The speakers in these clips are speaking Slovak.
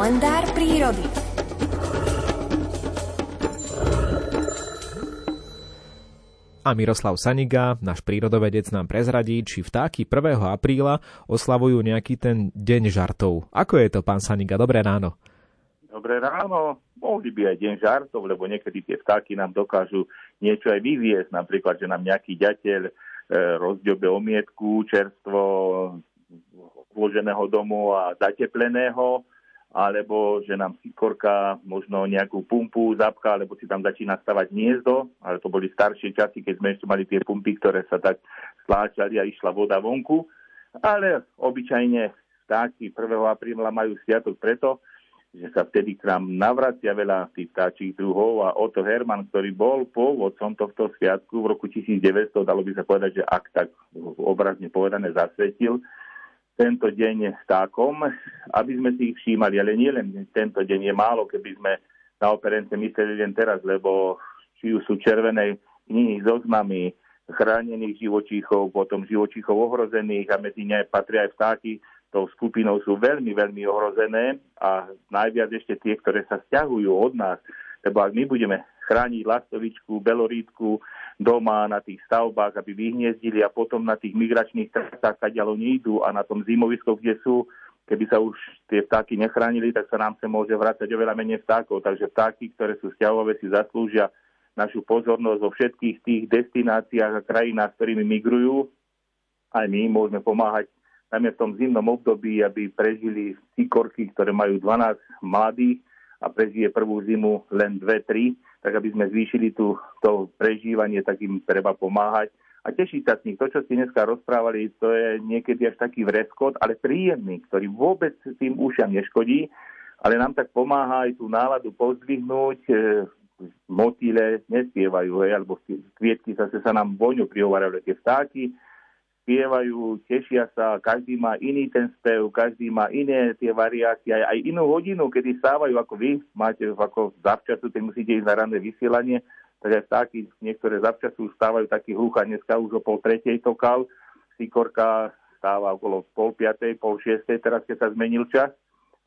kalendár prírody. A Miroslav Saniga, náš prírodovedec, nám prezradí, či vtáky 1. apríla oslavujú nejaký ten deň žartov. Ako je to, pán Saniga? Dobré ráno. Dobré ráno. Mohli by aj deň žartov, lebo niekedy tie vtáky nám dokážu niečo aj vyviesť. Napríklad, že nám nejaký ďateľ e, rozďobe omietku čerstvo vloženého domu a zatepleného alebo že nám sikorka možno nejakú pumpu zapka, alebo si tam začína stavať hniezdo, ale to boli staršie časy, keď sme ešte mali tie pumpy, ktoré sa tak stláčali a išla voda vonku. Ale obyčajne vtáky 1. apríla majú sviatok preto, že sa vtedy k nám navracia veľa tých vtáčich druhov a Otto Hermann, ktorý bol pôvodcom tohto sviatku v roku 1900, dalo by sa povedať, že ak tak obrazne povedané zasvetil, tento deň vtákom, aby sme si ich všímali. Ale nie len tento deň je málo, keby sme na operence mysleli len teraz, lebo či sú červené knihy s oznami chránených živočíchov, potom živočíchov ohrozených a medzi ne patria aj vtáky, tou skupinou sú veľmi, veľmi ohrozené a najviac ešte tie, ktoré sa stiahujú od nás. Lebo ak my budeme chrániť lastovičku, belorítku doma na tých stavbách, aby vyhniezdili a potom na tých migračných trasách, kadiaľ idú a na tom zimovisku, kde sú, keby sa už tie vtáky nechránili, tak sa nám sa môže vrácať oveľa menej vtákov. Takže vtáky, ktoré sú stiahové, si zaslúžia našu pozornosť vo všetkých tých destináciách a krajinách, ktorými migrujú. Aj my môžeme pomáhať najmä v tom zimnom období, aby prežili cikorky, ktoré majú 12 mladých a prežije prvú zimu len 2-3 tak aby sme zvýšili tú, to prežívanie, tak im treba pomáhať a tešiť sa s nich. To, čo ste dneska rozprávali, to je niekedy až taký vreskot, ale príjemný, ktorý vôbec tým ušiam neškodí, ale nám tak pomáha aj tú náladu pozdvihnúť, e, motýle nespievajú, hej, alebo kvietky zase sa nám voňu prihovárajú, tie vtáky spievajú, tešia sa, každý má iný ten spev, každý má iné tie variácie, aj, aj inú hodinu, kedy stávajú ako vy, máte ako zavčasu, keď musíte ísť na ranné vysielanie, tak aj vtáky niektoré zavčasu stávajú taký hluch a dneska už o pol tretej tokal, sikorka stáva okolo pol piatej, pol šiestej, teraz keď sa zmenil čas,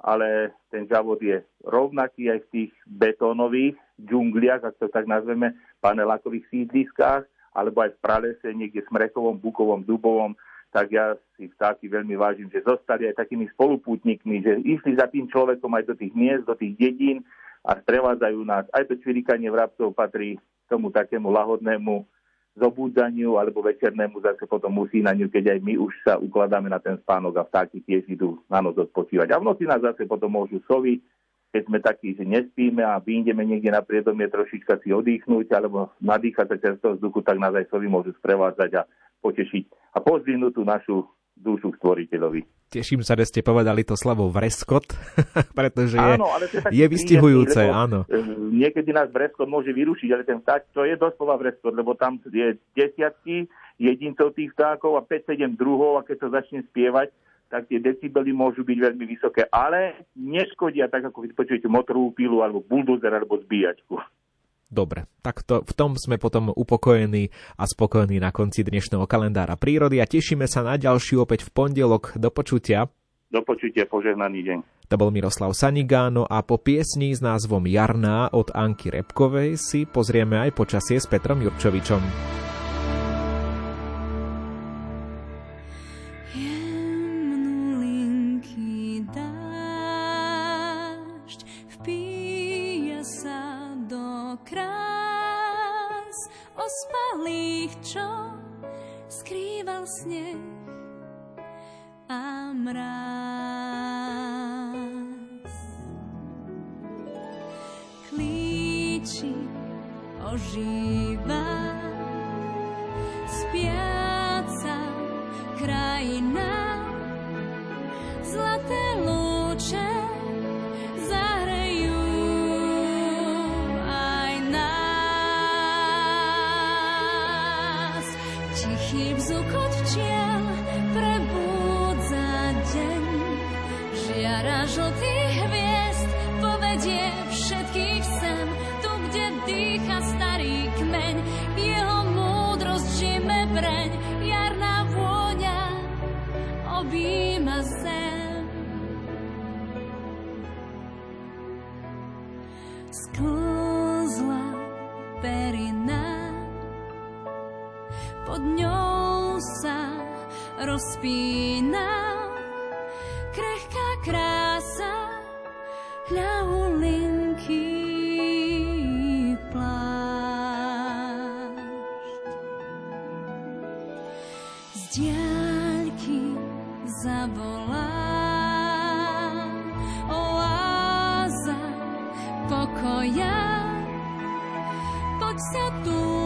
ale ten žavod je rovnaký aj v tých betónových džungliach, ak to tak nazveme, panelákových sídliskách, alebo aj v pralese, niekde v smrekovom, bukovom, dubovom, tak ja si vtáky veľmi vážim, že zostali aj takými spolupútnikmi, že išli za tým človekom aj do tých miest, do tých dedín a sprevádzajú nás. Aj to čvirikanie vrabcov patrí tomu takému lahodnému zobudzaniu alebo večernému zase potom usínaniu, keď aj my už sa ukladáme na ten spánok a vtáky tiež idú na noc odpočívať. A v noci nás zase potom môžu sovy, keď sme takí, že nespíme a vyjdeme niekde na priedomie trošička si odýchnuť alebo nadýchať sa čerstvého vzduchu, tak nás aj sovi môžu sprevádzať a potešiť a pozdvihnúť tú našu dušu stvoriteľovi. Teším sa, že ste povedali to slovo vreskot, pretože je, áno, ale to je, je vystihujúce, príjemný, áno. E, niekedy nás vreskot môže vyrušiť, ale ten vták, to je doslova vreskot, lebo tam je desiatky jedincov tých vtákov a 5-7 druhov a keď to začne spievať, tak tie decibely môžu byť veľmi vysoké, ale neškodia tak, ako keď počujete motorovú pilu alebo buldozer alebo zbíjačku. Dobre, tak to, v tom sme potom upokojení a spokojní na konci dnešného kalendára prírody a tešíme sa na ďalší opäť v pondelok. Do počutia. Do počutia, požehnaný deň. To bol Miroslav Sanigáno a po piesni s názvom Jarná od Anky Repkovej si pozrieme aj počasie s Petrom Jurčovičom. ospalých, skrýval sneh a mráz. Klíči ožíva spiaca krajina Tichý vzukot včiel prebudza deň. Žiara žltých hviezd povedie všetkých sem, tu, kde dýcha starý kmeň. Jeho múdrosť žime preň, jarná vôňa objíma zem. Sklzla perin rozpínal. Krehká krása, ľahulinký plášť. Z diaľky zavolá oáza pokoja. Poď sa úsmevnú